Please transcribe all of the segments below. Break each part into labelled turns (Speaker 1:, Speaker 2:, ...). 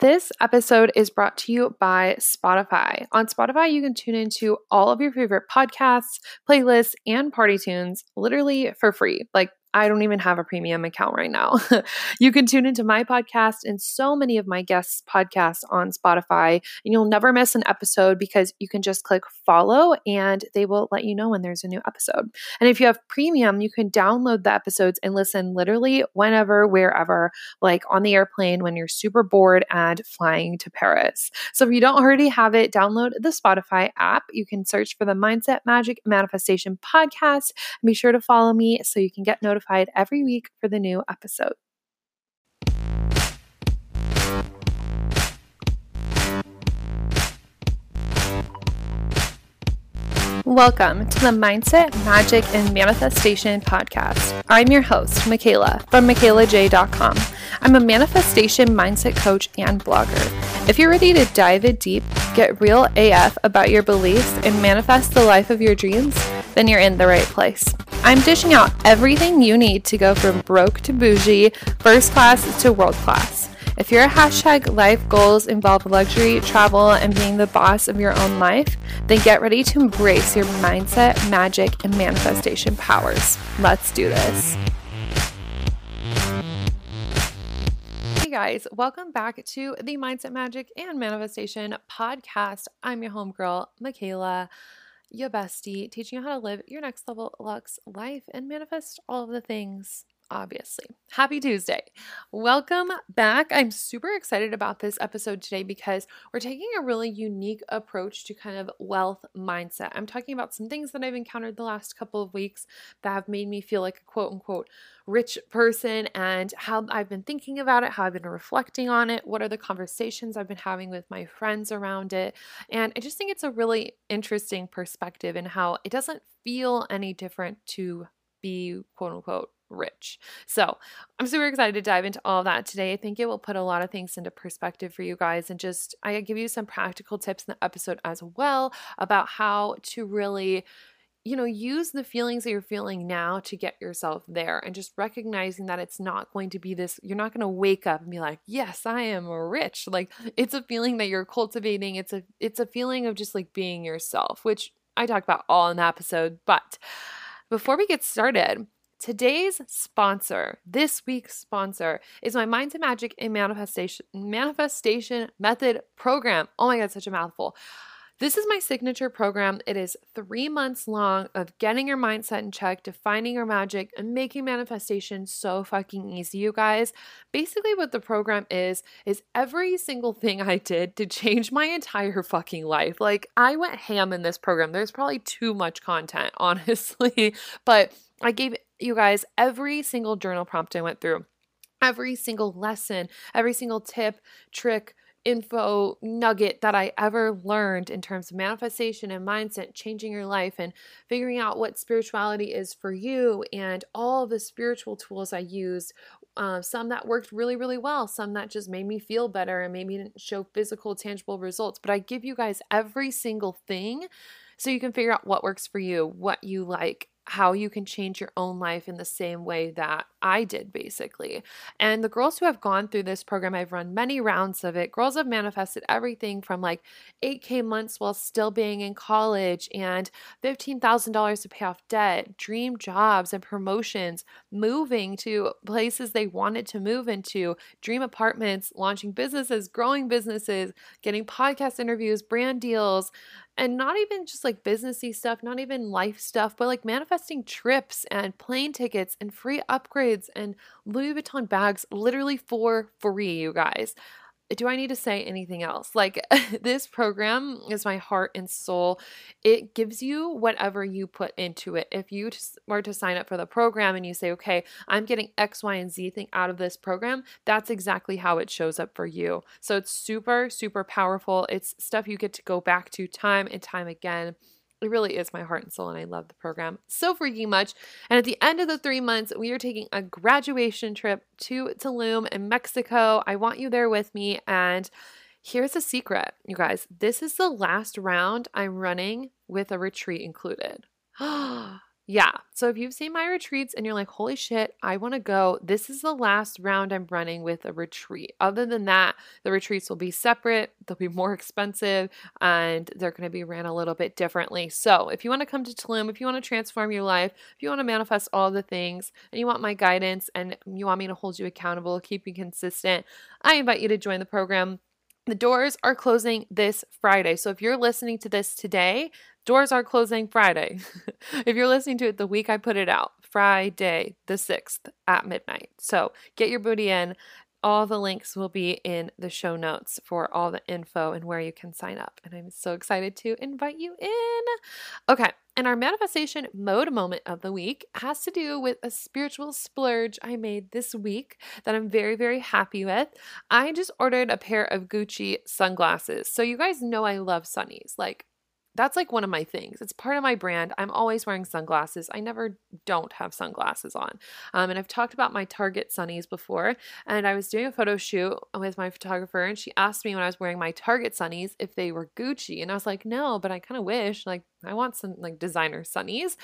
Speaker 1: This episode is brought to you by Spotify. On Spotify, you can tune into all of your favorite podcasts, playlists, and party tunes literally for free. Like I don't even have a premium account right now. you can tune into my podcast and so many of my guests' podcasts on Spotify, and you'll never miss an episode because you can just click follow and they will let you know when there's a new episode. And if you have premium, you can download the episodes and listen literally whenever, wherever, like on the airplane when you're super bored and flying to Paris. So if you don't already have it, download the Spotify app. You can search for the Mindset Magic Manifestation podcast and be sure to follow me so you can get notified notified every week for the new episode. Welcome to the Mindset, Magic, and Manifestation podcast. I'm your host, Mikayla from MikaylaJai.com. I'm a manifestation mindset coach and blogger. If you're ready to dive in deep, get real AF about your beliefs, and manifest the life of your dreams, then you're in the right place. I'm dishing out everything you need to go from broke to bougie, first class to world class. If your hashtag life goals involve luxury, travel, and being the boss of your own life, then get ready to embrace your mindset, magic, and manifestation powers. Let's do this. Hey guys, welcome back to the Mindset, Magic, and Manifestation podcast. I'm your homegirl, Mikayla your bestie, teaching you how to live your next level lux life and manifest all of the things obviously. Happy Tuesday. Welcome back. I'm super excited about this episode today because we're taking a really unique approach to kind of wealth mindset. I'm talking about some things that I've encountered the last couple of weeks that have made me feel like a quote unquote rich person and how I've been thinking about it, how I've been reflecting on it, what are the conversations I've been having with my friends around it. And I just think it's a really interesting perspective and how it doesn't feel any different to be quote unquote rich. So I'm super excited to dive into all that today. I think it will put a lot of things into perspective for you guys and just I give you some practical tips in the episode as well about how to really you know, use the feelings that you're feeling now to get yourself there and just recognizing that it's not going to be this, you're not going to wake up and be like, yes, I am rich. Like it's a feeling that you're cultivating. It's a, it's a feeling of just like being yourself, which I talk about all in the episode. But before we get started, Today's sponsor, this week's sponsor, is my Mindset Magic and Manifestation Manifestation Method program. Oh my god, such a mouthful. This is my signature program. It is three months long of getting your mindset in check, defining your magic, and making manifestation so fucking easy, you guys. Basically, what the program is, is every single thing I did to change my entire fucking life. Like, I went ham in this program. There's probably too much content, honestly, but I gave you guys every single journal prompt I went through, every single lesson, every single tip, trick, info nugget that I ever learned in terms of manifestation and mindset, changing your life and figuring out what spirituality is for you, and all the spiritual tools I used. Uh, some that worked really, really well, some that just made me feel better and maybe didn't show physical, tangible results. But I give you guys every single thing so you can figure out what works for you, what you like, how you can change your own life in the same way that I did, basically. And the girls who have gone through this program, I've run many rounds of it. Girls have manifested everything from like 8K months while still being in college and $15,000 to pay off debt, dream jobs and promotions, moving to places they wanted to move into, dream apartments, launching businesses, growing businesses, getting podcast interviews, brand deals, and not even just like businessy stuff, not even life stuff, but like manifesting trips and plane tickets and free upgrades and Louis Vuitton bags literally for free, you guys do I need to say anything else? Like, this program is my heart and soul. It gives you whatever you put into it. If you were to sign up for the program and you say, okay, I'm getting X, Y, and Z thing out of this program, that's exactly how it shows up for you. So it's super, super powerful. It's stuff you get to go back to time and time again. It really is my heart and soul, and I love the program so freaking much. And at the end of the three months, we are taking a graduation trip to Tulum in Mexico. I want you there with me. And here's a secret, you guys this is the last round I'm running with a retreat included. Yeah. So if you've seen my retreats and you're like, holy shit, I want to go, this is the last round I'm running with a retreat. Other than that, the retreats will be separate, they'll be more expensive, and they're going to be ran a little bit differently. So if you want to come to Tulum, if you want to transform your life, if you want to manifest all the things, and you want my guidance and you want me to hold you accountable, keep you consistent, I invite you to join the program. The doors are closing this Friday. So if you're listening to this today, doors are closing Friday. if you're listening to it the week I put it out, Friday the 6th at midnight. So get your booty in. All the links will be in the show notes for all the info and where you can sign up. And I'm so excited to invite you in. Okay, and our manifestation mode moment of the week has to do with a spiritual splurge I made this week that I'm very, very happy with. I just ordered a pair of Gucci sunglasses. So, you guys know I love sunnies. Like, that's like one of my things. It's part of my brand. I'm always wearing sunglasses. I never don't have sunglasses on. Um, and I've talked about my Target sunnies before. And I was doing a photo shoot with my photographer, and she asked me when I was wearing my Target sunnies if they were Gucci. And I was like, no, but I kind of wish. Like, I want some like designer sunnies.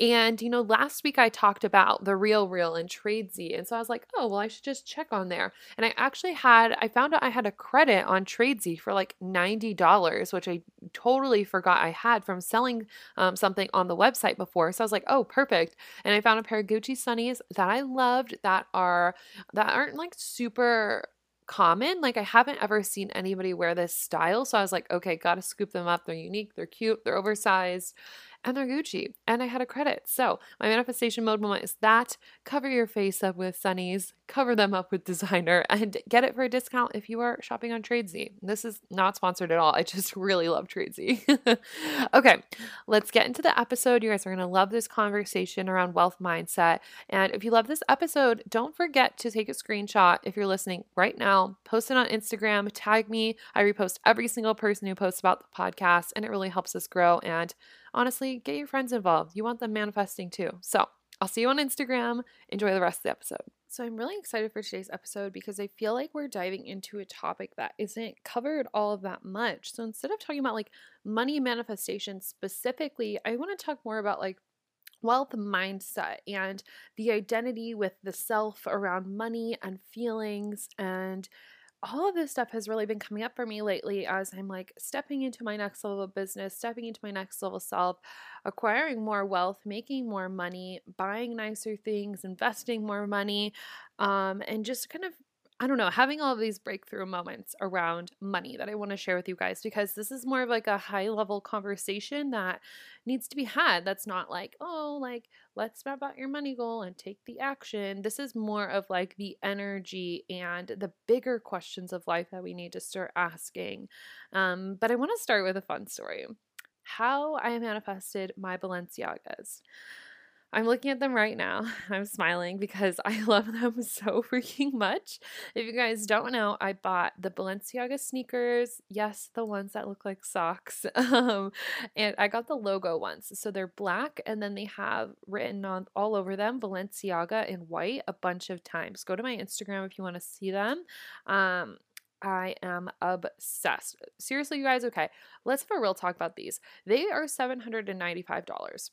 Speaker 1: And, you know, last week I talked about the Real Real and Tradesy. And so I was like, oh, well, I should just check on there. And I actually had, I found out I had a credit on Tradesy for like $90, which I totally forgot I had from selling um, something on the website before. So I was like, oh, perfect. And I found a pair of Gucci sunnies that I loved that are, that aren't like super common. Like I haven't ever seen anybody wear this style. So I was like, okay, gotta scoop them up. They're unique, they're cute, they're oversized and they're Gucci. And I had a credit. So my manifestation mode moment is that cover your face up with sunnies, cover them up with designer, and get it for a discount if you are shopping on Tradesy. This is not sponsored at all. I just really love Tradesy. okay, let's get into the episode. You guys are going to love this conversation around wealth mindset. And if you love this episode, don't forget to take a screenshot if you're listening right now, post it on Instagram, tag me. I repost every single person who posts about the podcast, and it really helps us grow. And honestly, get your friends involved. You want them manifesting too. So I'll see you on Instagram. Enjoy the rest of the episode. So, I'm really excited for today's episode because I feel like we're diving into a topic that isn't covered all that much. So, instead of talking about like money manifestation specifically, I want to talk more about like wealth mindset and the identity with the self around money and feelings and all of this stuff has really been coming up for me lately as I'm like stepping into my next level of business, stepping into my next level self, acquiring more wealth, making more money, buying nicer things, investing more money, um, and just kind of I don't know, having all these breakthrough moments around money that I want to share with you guys because this is more of like a high level conversation that needs to be had. That's not like, oh, like, let's map out your money goal and take the action. This is more of like the energy and the bigger questions of life that we need to start asking. Um, but I want to start with a fun story how I manifested my Balenciagas. I'm looking at them right now. I'm smiling because I love them so freaking much. If you guys don't know, I bought the Balenciaga sneakers. Yes, the ones that look like socks. Um, and I got the logo ones. So they're black and then they have written on all over them Balenciaga in white a bunch of times. Go to my Instagram if you want to see them. Um, I am obsessed. Seriously, you guys, okay, let's have a real talk about these. They are $795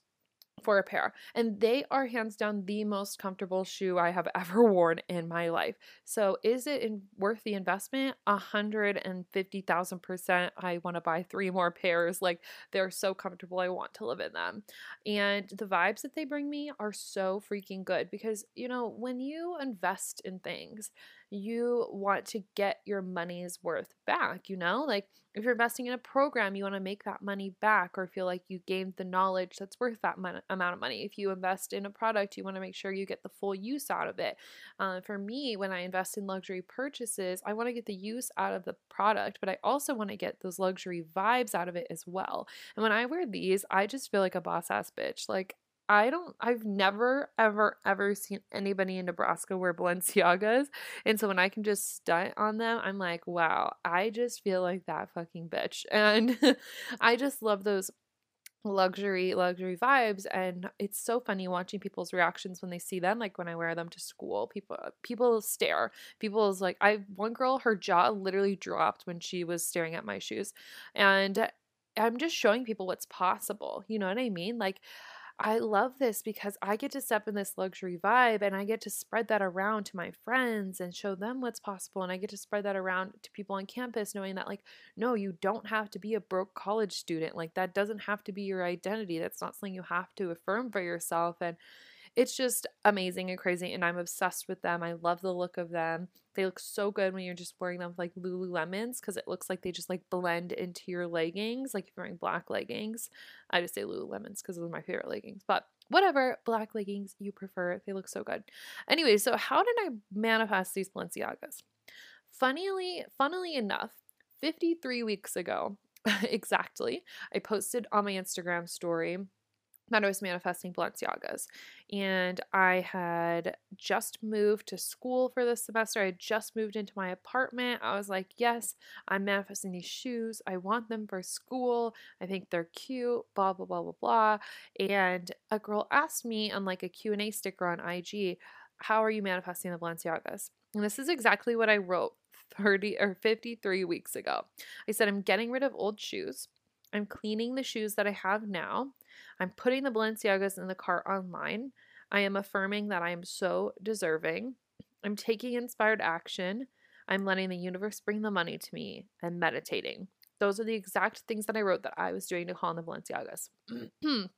Speaker 1: for a pair. And they are hands down the most comfortable shoe I have ever worn in my life. So is it in, worth the investment? A hundred and fifty thousand percent. I want to buy three more pairs. Like they're so comfortable. I want to live in them. And the vibes that they bring me are so freaking good because you know when you invest in things, you want to get your money's worth back, you know? Like if you're investing in a program, you want to make that money back or feel like you gained the knowledge that's worth that mon- amount of money. If you invest in a product, you want to make sure you get the full use out of it. Uh, for me, when I invest in luxury purchases, I want to get the use out of the product, but I also want to get those luxury vibes out of it as well. And when I wear these, I just feel like a boss ass bitch. Like I don't, I've never, ever, ever seen anybody in Nebraska wear Balenciagas. And so when I can just stunt on them, I'm like, wow, I just feel like that fucking bitch. And I just love those luxury luxury vibes and it's so funny watching people's reactions when they see them like when i wear them to school people people stare people's like i one girl her jaw literally dropped when she was staring at my shoes and i'm just showing people what's possible you know what i mean like I love this because I get to step in this luxury vibe and I get to spread that around to my friends and show them what's possible. And I get to spread that around to people on campus, knowing that, like, no, you don't have to be a broke college student. Like, that doesn't have to be your identity. That's not something you have to affirm for yourself. And it's just amazing and crazy and i'm obsessed with them. I love the look of them. They look so good when you're just wearing them with like lululemons because it looks like they just like blend into your leggings like if you're wearing black leggings. I just say lululemons because those are my favorite leggings but whatever black leggings you prefer. They look so good. Anyway so how did i manifest these balenciagas? Funnily funnily enough 53 weeks ago exactly i posted on my instagram story that I was manifesting Balenciagas. And I had just moved to school for this semester. I had just moved into my apartment. I was like, yes, I'm manifesting these shoes. I want them for school. I think they're cute, blah, blah, blah, blah, blah. And a girl asked me on like a Q&A sticker on IG, how are you manifesting the Balenciagas? And this is exactly what I wrote 30 or 53 weeks ago. I said, I'm getting rid of old shoes. I'm cleaning the shoes that I have now. I'm putting the Balenciagas in the cart online. I am affirming that I am so deserving. I'm taking inspired action. I'm letting the universe bring the money to me and meditating. Those are the exact things that I wrote that I was doing to call in the Balenciagas.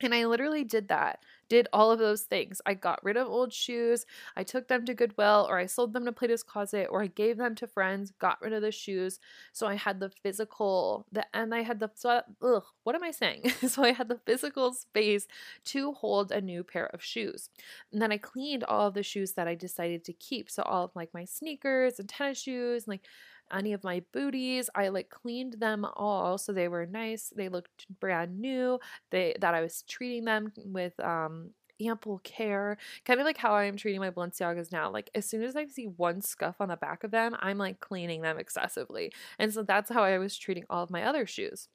Speaker 1: And I literally did that, did all of those things. I got rid of old shoes, I took them to Goodwill, or I sold them to Plato's Closet, or I gave them to friends, got rid of the shoes. So I had the physical, the and I had the so ugh, what am I saying? so I had the physical space to hold a new pair of shoes. And then I cleaned all of the shoes that I decided to keep. So all of like my sneakers and tennis shoes and like any of my booties. I like cleaned them all so they were nice. They looked brand new. They that I was treating them with um ample care, kind of like how I am treating my Balenciagas now. Like as soon as I see one scuff on the back of them, I'm like cleaning them excessively. And so that's how I was treating all of my other shoes.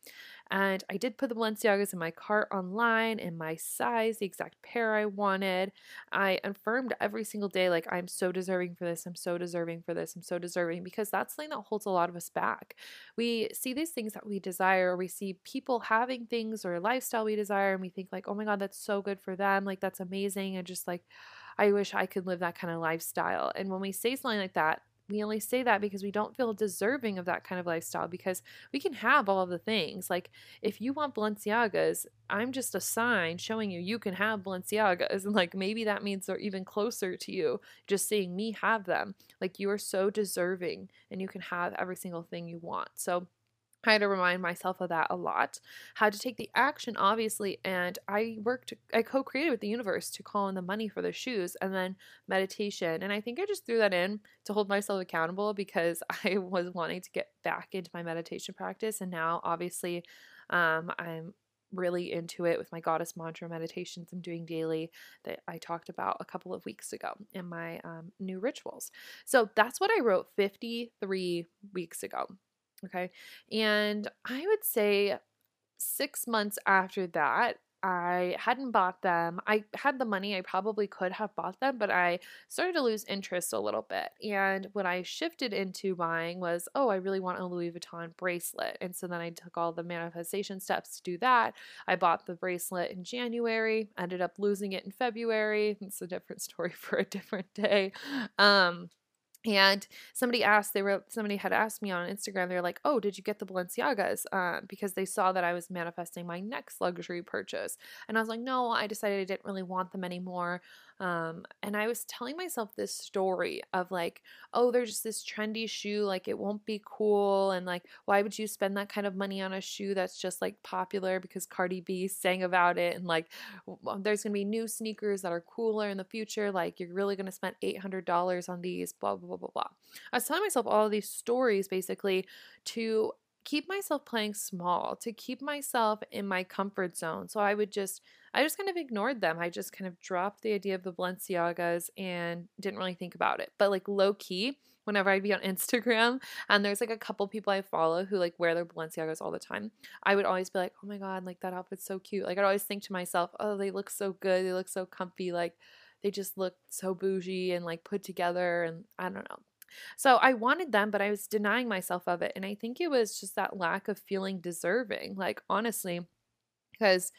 Speaker 1: And I did put the Balenciagas in my cart online in my size, the exact pair I wanted. I affirmed every single day, like, I'm so deserving for this. I'm so deserving for this. I'm so deserving because that's something that holds a lot of us back. We see these things that we desire, we see people having things or a lifestyle we desire, and we think, like, oh my God, that's so good for them. Like, that's amazing. And just like, I wish I could live that kind of lifestyle. And when we say something like that, we only say that because we don't feel deserving of that kind of lifestyle because we can have all the things. Like if you want Balenciagas, I'm just a sign showing you you can have Balenciagas and like maybe that means they're even closer to you just seeing me have them. Like you are so deserving and you can have every single thing you want. So I had to remind myself of that a lot. Had to take the action, obviously, and I worked, I co created with the universe to call in the money for the shoes and then meditation. And I think I just threw that in to hold myself accountable because I was wanting to get back into my meditation practice. And now, obviously, um, I'm really into it with my goddess mantra meditations I'm doing daily that I talked about a couple of weeks ago in my um, new rituals. So that's what I wrote 53 weeks ago. Okay. And I would say six months after that, I hadn't bought them. I had the money, I probably could have bought them, but I started to lose interest a little bit. And what I shifted into buying was, oh, I really want a Louis Vuitton bracelet. And so then I took all the manifestation steps to do that. I bought the bracelet in January, ended up losing it in February. It's a different story for a different day. Um, and somebody asked, they were somebody had asked me on Instagram. They're like, "Oh, did you get the Balenciagas?" Uh, because they saw that I was manifesting my next luxury purchase, and I was like, "No, I decided I didn't really want them anymore." Um, and I was telling myself this story of like, oh, there's just this trendy shoe, like it won't be cool. And like, why would you spend that kind of money on a shoe that's just like popular because Cardi B sang about it? And like, there's gonna be new sneakers that are cooler in the future. Like, you're really gonna spend $800 on these, blah, blah, blah, blah, blah. I was telling myself all these stories basically to keep myself playing small, to keep myself in my comfort zone. So I would just I just kind of ignored them. I just kind of dropped the idea of the Balenciagas and didn't really think about it. But like low key, whenever I'd be on Instagram and there's like a couple people I follow who like wear their Balenciagas all the time, I would always be like, oh my God, like that outfit's so cute. Like I'd always think to myself, oh, they look so good. They look so comfy. Like they just look so bougie and like put together. And I don't know. So I wanted them, but I was denying myself of it. And I think it was just that lack of feeling deserving. Like honestly, because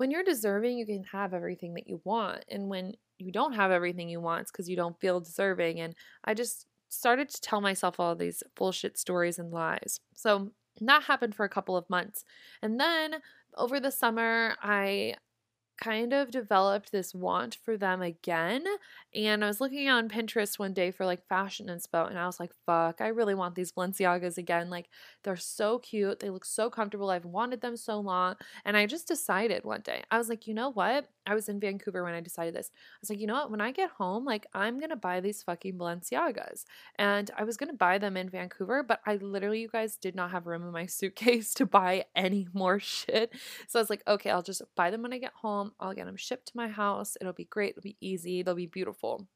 Speaker 1: when you're deserving, you can have everything that you want. And when you don't have everything you want, it's because you don't feel deserving. And I just started to tell myself all these bullshit stories and lies. So that happened for a couple of months. And then over the summer, I kind of developed this want for them again. And I was looking on Pinterest one day for like fashion inspo, and I was like, fuck, I really want these Balenciagas again. Like, they're so cute. They look so comfortable. I've wanted them so long. And I just decided one day, I was like, you know what? I was in Vancouver when I decided this. I was like, you know what? When I get home, like, I'm going to buy these fucking Balenciagas. And I was going to buy them in Vancouver, but I literally, you guys, did not have room in my suitcase to buy any more shit. So I was like, okay, I'll just buy them when I get home. I'll get them shipped to my house. It'll be great. It'll be easy. They'll be beautiful.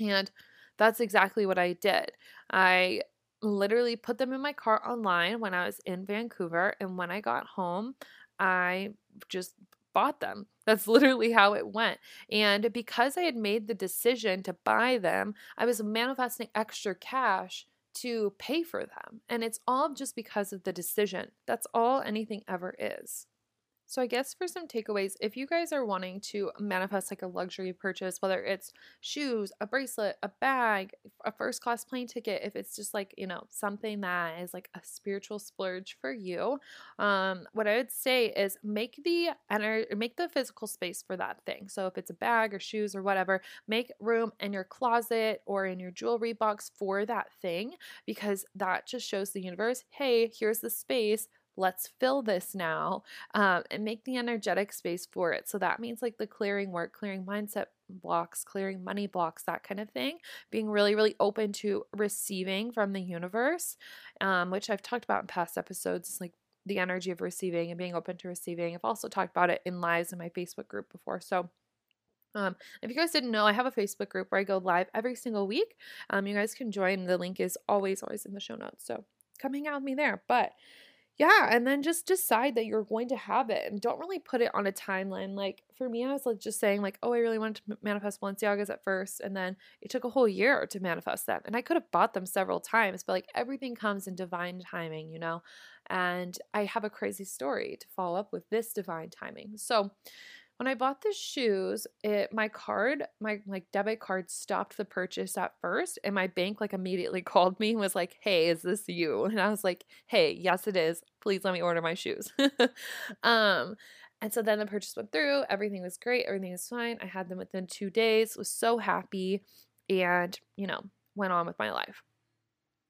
Speaker 1: And that's exactly what I did. I literally put them in my cart online when I was in Vancouver. And when I got home, I just bought them. That's literally how it went. And because I had made the decision to buy them, I was manifesting extra cash to pay for them. And it's all just because of the decision. That's all anything ever is. So, I guess for some takeaways, if you guys are wanting to manifest like a luxury purchase, whether it's shoes, a bracelet, a bag, a first class plane ticket, if it's just like, you know, something that is like a spiritual splurge for you, um, what I would say is make the enter- make the physical space for that thing. So, if it's a bag or shoes or whatever, make room in your closet or in your jewelry box for that thing because that just shows the universe, hey, here's the space let's fill this now um, and make the energetic space for it. So that means like the clearing work, clearing mindset blocks, clearing money blocks, that kind of thing. Being really, really open to receiving from the universe, um, which I've talked about in past episodes, like the energy of receiving and being open to receiving. I've also talked about it in lives in my Facebook group before. So um, if you guys didn't know, I have a Facebook group where I go live every single week. Um, you guys can join. The link is always, always in the show notes. So come hang out with me there. But yeah, and then just decide that you're going to have it and don't really put it on a timeline. Like for me, I was like just saying like, oh, I really wanted to manifest Balenciagas at first, and then it took a whole year to manifest them. And I could have bought them several times, but like everything comes in divine timing, you know. And I have a crazy story to follow up with this divine timing. So when I bought the shoes, it my card, my like debit card stopped the purchase at first and my bank like immediately called me and was like, "Hey, is this you?" And I was like, "Hey, yes it is. Please let me order my shoes." um and so then the purchase went through, everything was great, everything was fine. I had them within 2 days, was so happy and, you know, went on with my life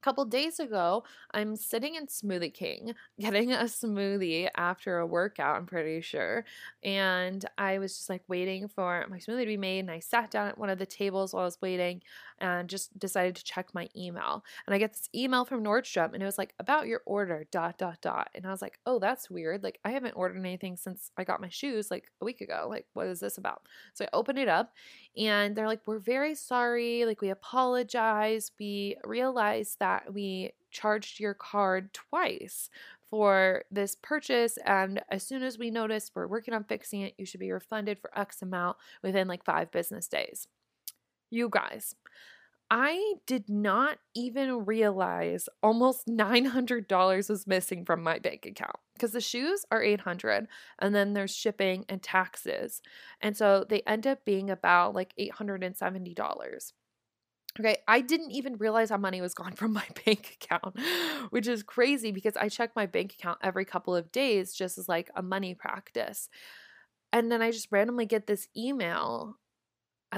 Speaker 1: couple days ago, I'm sitting in Smoothie King getting a smoothie after a workout, I'm pretty sure. And I was just like waiting for my smoothie to be made. And I sat down at one of the tables while I was waiting and just decided to check my email. And I get this email from Nordstrom and it was like, about your order, dot, dot, dot. And I was like, oh, that's weird. Like, I haven't ordered anything since I got my shoes like a week ago. Like, what is this about? So I opened it up and they're like, we're very sorry. Like, we apologize. We realized that we charged your card twice for this purchase. And as soon as we noticed we're working on fixing it, you should be refunded for X amount within like five business days. You guys, I did not even realize almost $900 was missing from my bank account because the shoes are 800 and then there's shipping and taxes. And so they end up being about like $870. Okay, I didn't even realize how money was gone from my bank account, which is crazy because I check my bank account every couple of days just as like a money practice. And then I just randomly get this email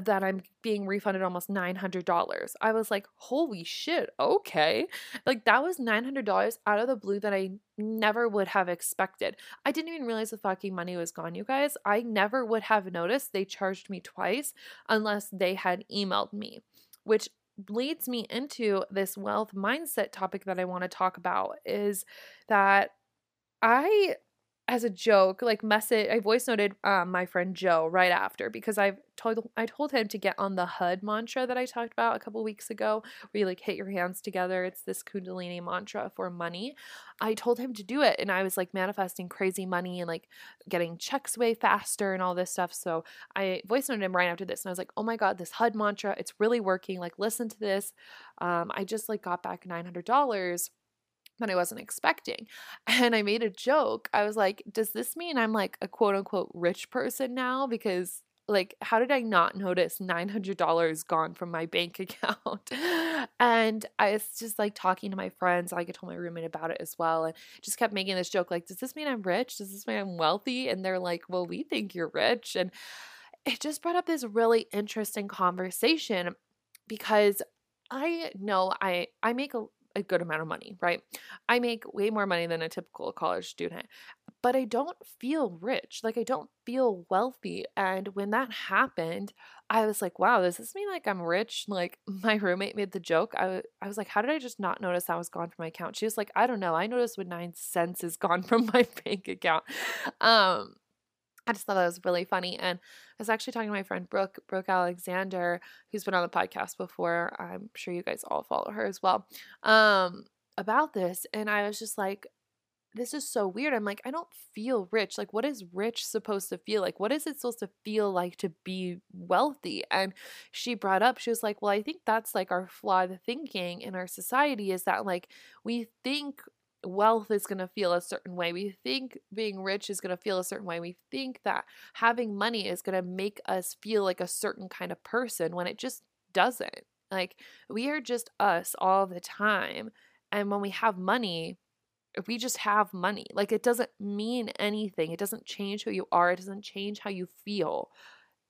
Speaker 1: that I'm being refunded almost $900. I was like, holy shit, okay. Like, that was $900 out of the blue that I never would have expected. I didn't even realize the fucking money was gone, you guys. I never would have noticed they charged me twice unless they had emailed me, which leads me into this wealth mindset topic that I want to talk about is that I as a joke, like message I voice noted um, my friend Joe right after because I've told I told him to get on the HUD mantra that I talked about a couple weeks ago, where you like hit your hands together. It's this Kundalini mantra for money. I told him to do it, and I was like manifesting crazy money and like getting checks way faster and all this stuff. So I voice noted him right after this, and I was like, "Oh my god, this HUD mantra, it's really working! Like, listen to this." Um, I just like got back nine hundred dollars that I wasn't expecting. And I made a joke. I was like, does this mean I'm like a quote unquote rich person now? Because like how did i not notice $900 gone from my bank account and i was just like talking to my friends like i told my roommate about it as well and just kept making this joke like does this mean i'm rich does this mean i'm wealthy and they're like well we think you're rich and it just brought up this really interesting conversation because i know i i make a a good amount of money, right? I make way more money than a typical college student, but I don't feel rich. Like I don't feel wealthy. And when that happened, I was like, wow, does this mean like I'm rich? Like my roommate made the joke. I, w- I was like, how did I just not notice that was gone from my account? She was like, I don't know. I noticed when nine cents is gone from my bank account. Um, I just thought that was really funny. And I was actually talking to my friend Brooke, Brooke Alexander, who's been on the podcast before. I'm sure you guys all follow her as well. Um, about this. And I was just like, this is so weird. I'm like, I don't feel rich. Like, what is rich supposed to feel like? What is it supposed to feel like to be wealthy? And she brought up, she was like, Well, I think that's like our flawed thinking in our society is that like we think wealth is going to feel a certain way. We think being rich is going to feel a certain way. We think that having money is going to make us feel like a certain kind of person when it just doesn't. Like we are just us all the time. And when we have money, we just have money. Like it doesn't mean anything. It doesn't change who you are. It doesn't change how you feel.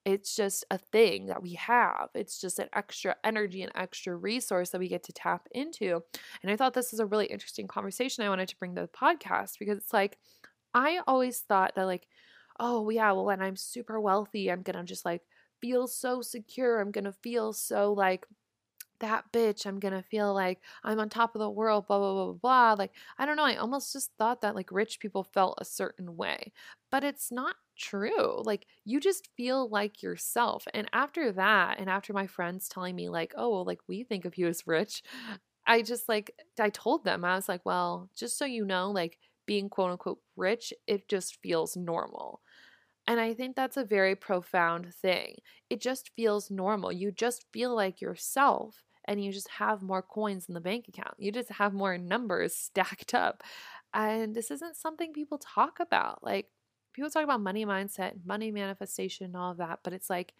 Speaker 1: It's just a thing that we have. It's just an extra energy and extra resource that we get to tap into. And I thought this is a really interesting conversation I wanted to bring to the podcast because it's like, I always thought that, like, oh, yeah, well, when I'm super wealthy, I'm going to just like feel so secure. I'm going to feel so like that bitch. I'm gonna feel like I'm on top of the world, blah, blah, blah, blah, blah. Like, I don't know. I almost just thought that like rich people felt a certain way, but it's not true. Like, you just feel like yourself. And after that, and after my friends telling me, like, oh, like we think of you as rich, I just like, I told them, I was like, well, just so you know, like being quote unquote rich, it just feels normal. And I think that's a very profound thing. It just feels normal. You just feel like yourself and you just have more coins in the bank account. You just have more numbers stacked up. And this isn't something people talk about. Like people talk about money mindset, money manifestation, and all of that, but it's like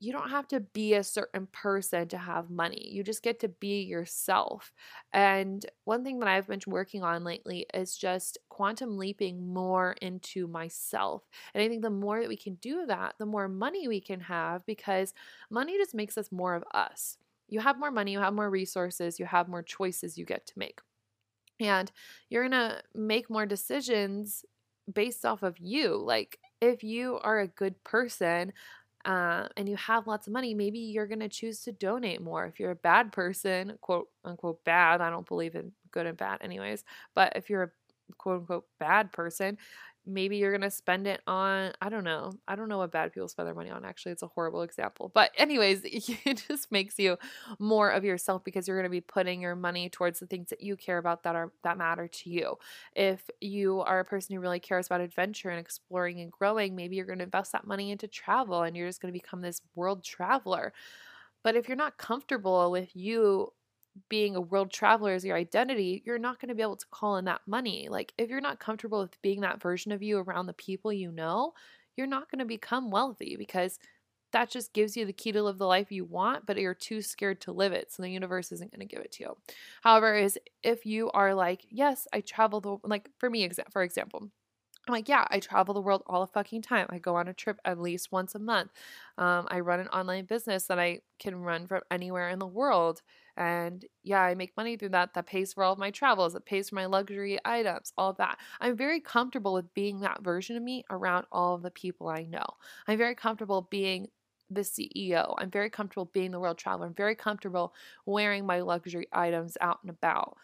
Speaker 1: you don't have to be a certain person to have money. You just get to be yourself. And one thing that I've been working on lately is just quantum leaping more into myself. And I think the more that we can do that, the more money we can have because money just makes us more of us you have more money, you have more resources, you have more choices you get to make. And you're going to make more decisions based off of you. Like, if you are a good person, uh, and you have lots of money, maybe you're going to choose to donate more. If you're a bad person, quote unquote bad, I don't believe in good and bad, anyways, but if you're a quote unquote bad person, maybe you're going to spend it on i don't know i don't know what bad people spend their money on actually it's a horrible example but anyways it just makes you more of yourself because you're going to be putting your money towards the things that you care about that are that matter to you. If you are a person who really cares about adventure and exploring and growing maybe you're going to invest that money into travel and you're just going to become this world traveler. But if you're not comfortable with you being a world traveler as your identity, you're not going to be able to call in that money. Like, if you're not comfortable with being that version of you around the people you know, you're not going to become wealthy because that just gives you the key to live the life you want, but you're too scared to live it. So the universe isn't going to give it to you. However, is if you are like, yes, I travel the like for me, for example, I'm like, yeah, I travel the world all the fucking time. I go on a trip at least once a month. Um, I run an online business that I can run from anywhere in the world. And yeah, I make money through that. That pays for all of my travels. It pays for my luxury items, all of that. I'm very comfortable with being that version of me around all of the people I know. I'm very comfortable being the CEO. I'm very comfortable being the world traveler. I'm very comfortable wearing my luxury items out and about.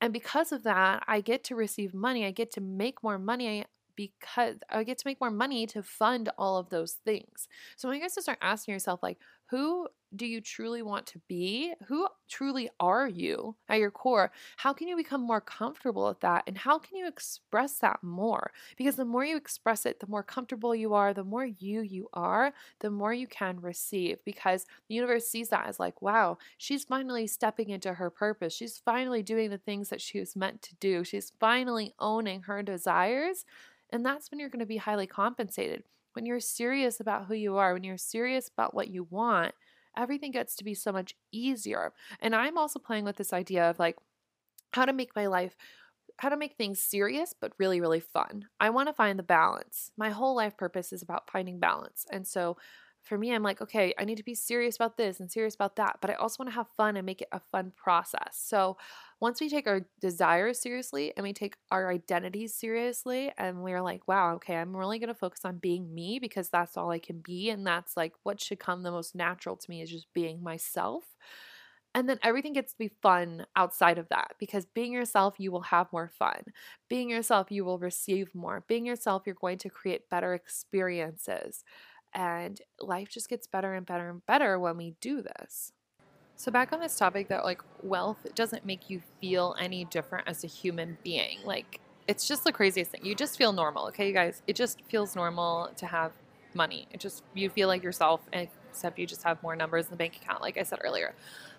Speaker 1: And because of that, I get to receive money. I get to make more money because I get to make more money to fund all of those things. So when you guys start asking yourself, like, Who do you truly want to be? Who truly are you at your core? How can you become more comfortable with that? And how can you express that more? Because the more you express it, the more comfortable you are, the more you you are, the more you can receive. Because the universe sees that as like, wow, she's finally stepping into her purpose. She's finally doing the things that she was meant to do. She's finally owning her desires. And that's when you're going to be highly compensated. When you're serious about who you are, when you're serious about what you want, everything gets to be so much easier. And I'm also playing with this idea of like how to make my life how to make things serious but really really fun. I want to find the balance. My whole life purpose is about finding balance. And so for me, I'm like, okay, I need to be serious about this and serious about that, but I also want to have fun and make it a fun process. So once we take our desires seriously and we take our identities seriously, and we're like, wow, okay, I'm really going to focus on being me because that's all I can be. And that's like what should come the most natural to me is just being myself. And then everything gets to be fun outside of that because being yourself, you will have more fun. Being yourself, you will receive more. Being yourself, you're going to create better experiences. And life just gets better and better and better when we do this. So, back on this topic that like wealth doesn't make you feel any different as a human being. Like, it's just the craziest thing. You just feel normal, okay, you guys? It just feels normal to have money. It just, you feel like yourself, except you just have more numbers in the bank account, like I said earlier.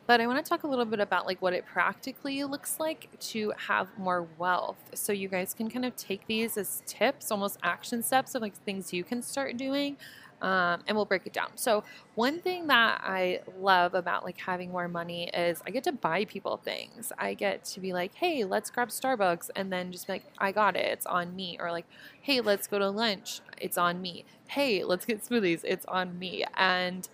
Speaker 1: But I want to talk a little bit about like what it practically looks like to have more wealth. So you guys can kind of take these as tips, almost action steps of like things you can start doing um, and we'll break it down. So one thing that I love about like having more money is I get to buy people things. I get to be like, hey, let's grab Starbucks, and then just be like, I got it, it's on me, or like, hey, let's go to lunch, it's on me. Hey, let's get smoothies, it's on me, and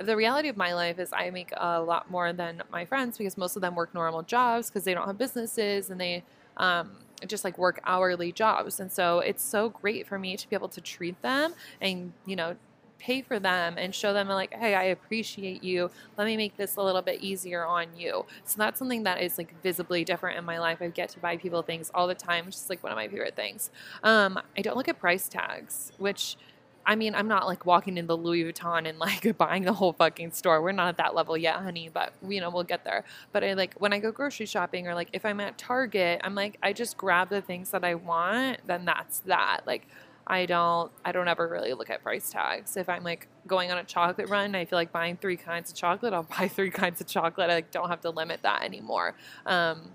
Speaker 1: the reality of my life is I make a lot more than my friends because most of them work normal jobs because they don't have businesses and they um, just like work hourly jobs. And so it's so great for me to be able to treat them and, you know, pay for them and show them like hey i appreciate you. Let me make this a little bit easier on you. So that's something that is like visibly different in my life. I get to buy people things all the time which is like one of my favorite things. Um, i don't look at price tags which I mean, I'm not like walking in the Louis Vuitton and like buying the whole fucking store. We're not at that level yet, honey, but you know, we'll get there. But I like when I go grocery shopping or like if I'm at Target, I'm like, I just grab the things that I want, then that's that. Like, I don't I don't ever really look at price tags. If I'm like going on a chocolate run, I feel like buying three kinds of chocolate, I'll buy three kinds of chocolate. I like don't have to limit that anymore. Um,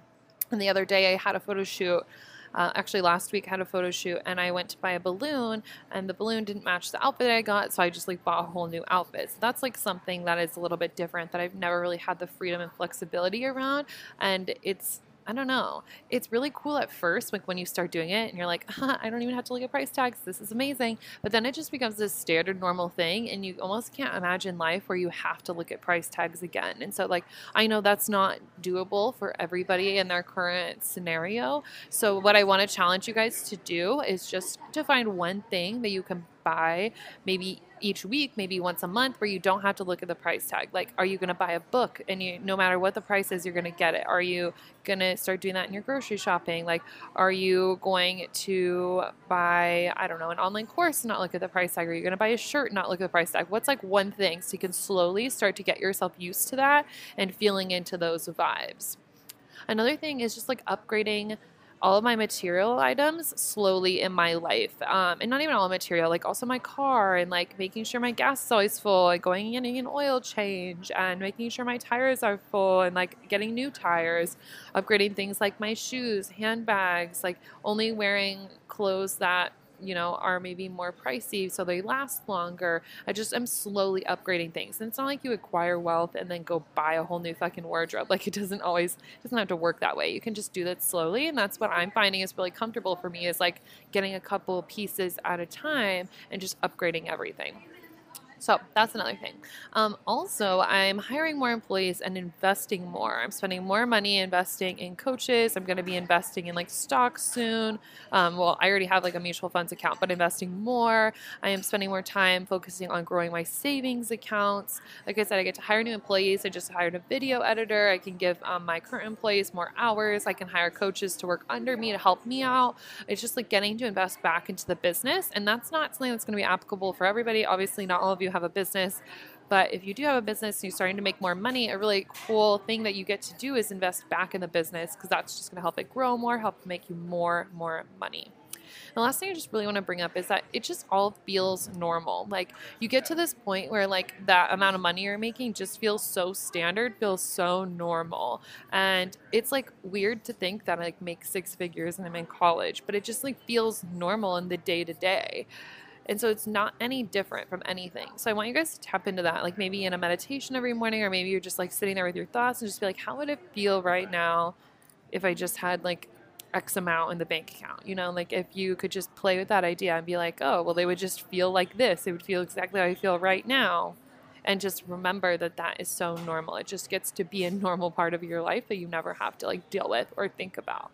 Speaker 1: and the other day I had a photo shoot uh, actually, last week had a photo shoot and I went to buy a balloon and the balloon didn't match the outfit I got, so I just like bought a whole new outfit. So that's like something that is a little bit different that I've never really had the freedom and flexibility around, and it's I don't know. It's really cool at first, like when you start doing it and you're like, huh, I don't even have to look at price tags. This is amazing. But then it just becomes this standard normal thing, and you almost can't imagine life where you have to look at price tags again. And so, like, I know that's not doable for everybody in their current scenario. So, what I want to challenge you guys to do is just to find one thing that you can buy maybe each week, maybe once a month, where you don't have to look at the price tag. Like, are you going to buy a book and you, no matter what the price is, you're going to get it? Are you going to start doing that in your grocery shopping? Like, are you going to buy, I don't know, an online course and not look at the price tag? Are you going to buy a shirt and not look at the price tag? What's like one thing so you can slowly start to get yourself used to that and feeling into those vibes? Another thing is just like upgrading all of my material items slowly in my life. Um, and not even all material, like also my car and like making sure my gas is always full, like going in and getting an oil change and making sure my tires are full and like getting new tires, upgrading things like my shoes, handbags, like only wearing clothes that you know, are maybe more pricey so they last longer. I just am slowly upgrading things. And it's not like you acquire wealth and then go buy a whole new fucking wardrobe. Like it doesn't always it doesn't have to work that way. You can just do that slowly and that's what I'm finding is really comfortable for me is like getting a couple pieces at a time and just upgrading everything. So that's another thing. Um, also, I'm hiring more employees and investing more. I'm spending more money investing in coaches. I'm going to be investing in like stocks soon. Um, well, I already have like a mutual funds account, but investing more. I am spending more time focusing on growing my savings accounts. Like I said, I get to hire new employees. I just hired a video editor. I can give um, my current employees more hours. I can hire coaches to work under me to help me out. It's just like getting to invest back into the business. And that's not something that's going to be applicable for everybody. Obviously, not all of you have a business. But if you do have a business and you're starting to make more money, a really cool thing that you get to do is invest back in the business because that's just going to help it grow more, help make you more, more money. The last thing I just really want to bring up is that it just all feels normal. Like you get to this point where like that amount of money you're making just feels so standard, feels so normal. And it's like weird to think that I like make six figures and I'm in college, but it just like feels normal in the day to day. And so it's not any different from anything. So I want you guys to tap into that, like maybe in a meditation every morning, or maybe you're just like sitting there with your thoughts and just be like, how would it feel right now if I just had like X amount in the bank account. You know, like if you could just play with that idea and be like, oh, well, they would just feel like this. They would feel exactly how I feel right now. And just remember that that is so normal. It just gets to be a normal part of your life that you never have to like deal with or think about.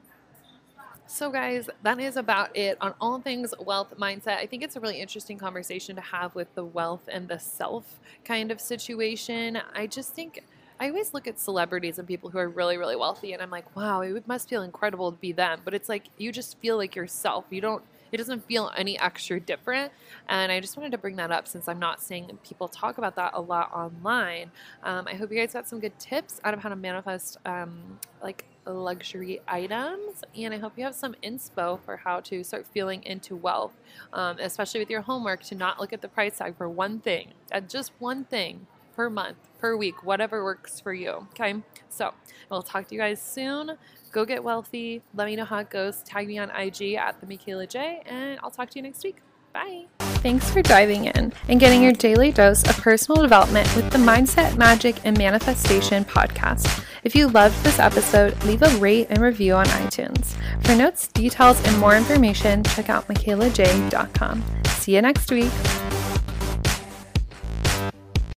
Speaker 1: So, guys, that is about it on all things wealth mindset. I think it's a really interesting conversation to have with the wealth and the self kind of situation. I just think I always look at celebrities and people who are really, really wealthy, and I'm like, wow, it must feel incredible to be them. But it's like you just feel like yourself. You don't. It doesn't feel any extra different. And I just wanted to bring that up since I'm not seeing people talk about that a lot online. Um, I hope you guys got some good tips out of how to manifest um, like luxury items. And I hope you have some inspo for how to start feeling into wealth, um, especially with your homework to not look at the price tag for one thing, at just one thing per month, per week, whatever works for you. Okay. So I'll talk to you guys soon. Go get wealthy. Let me know how it goes. Tag me on IG at the Mikayla Jai, and I'll talk to you next week. Bye. Thanks for diving in and getting your daily dose of personal development with the Mindset, Magic, and Manifestation podcast. If you loved this episode, leave a rate and review on iTunes. For notes, details, and more information, check out mikaylajai.com. See you next week.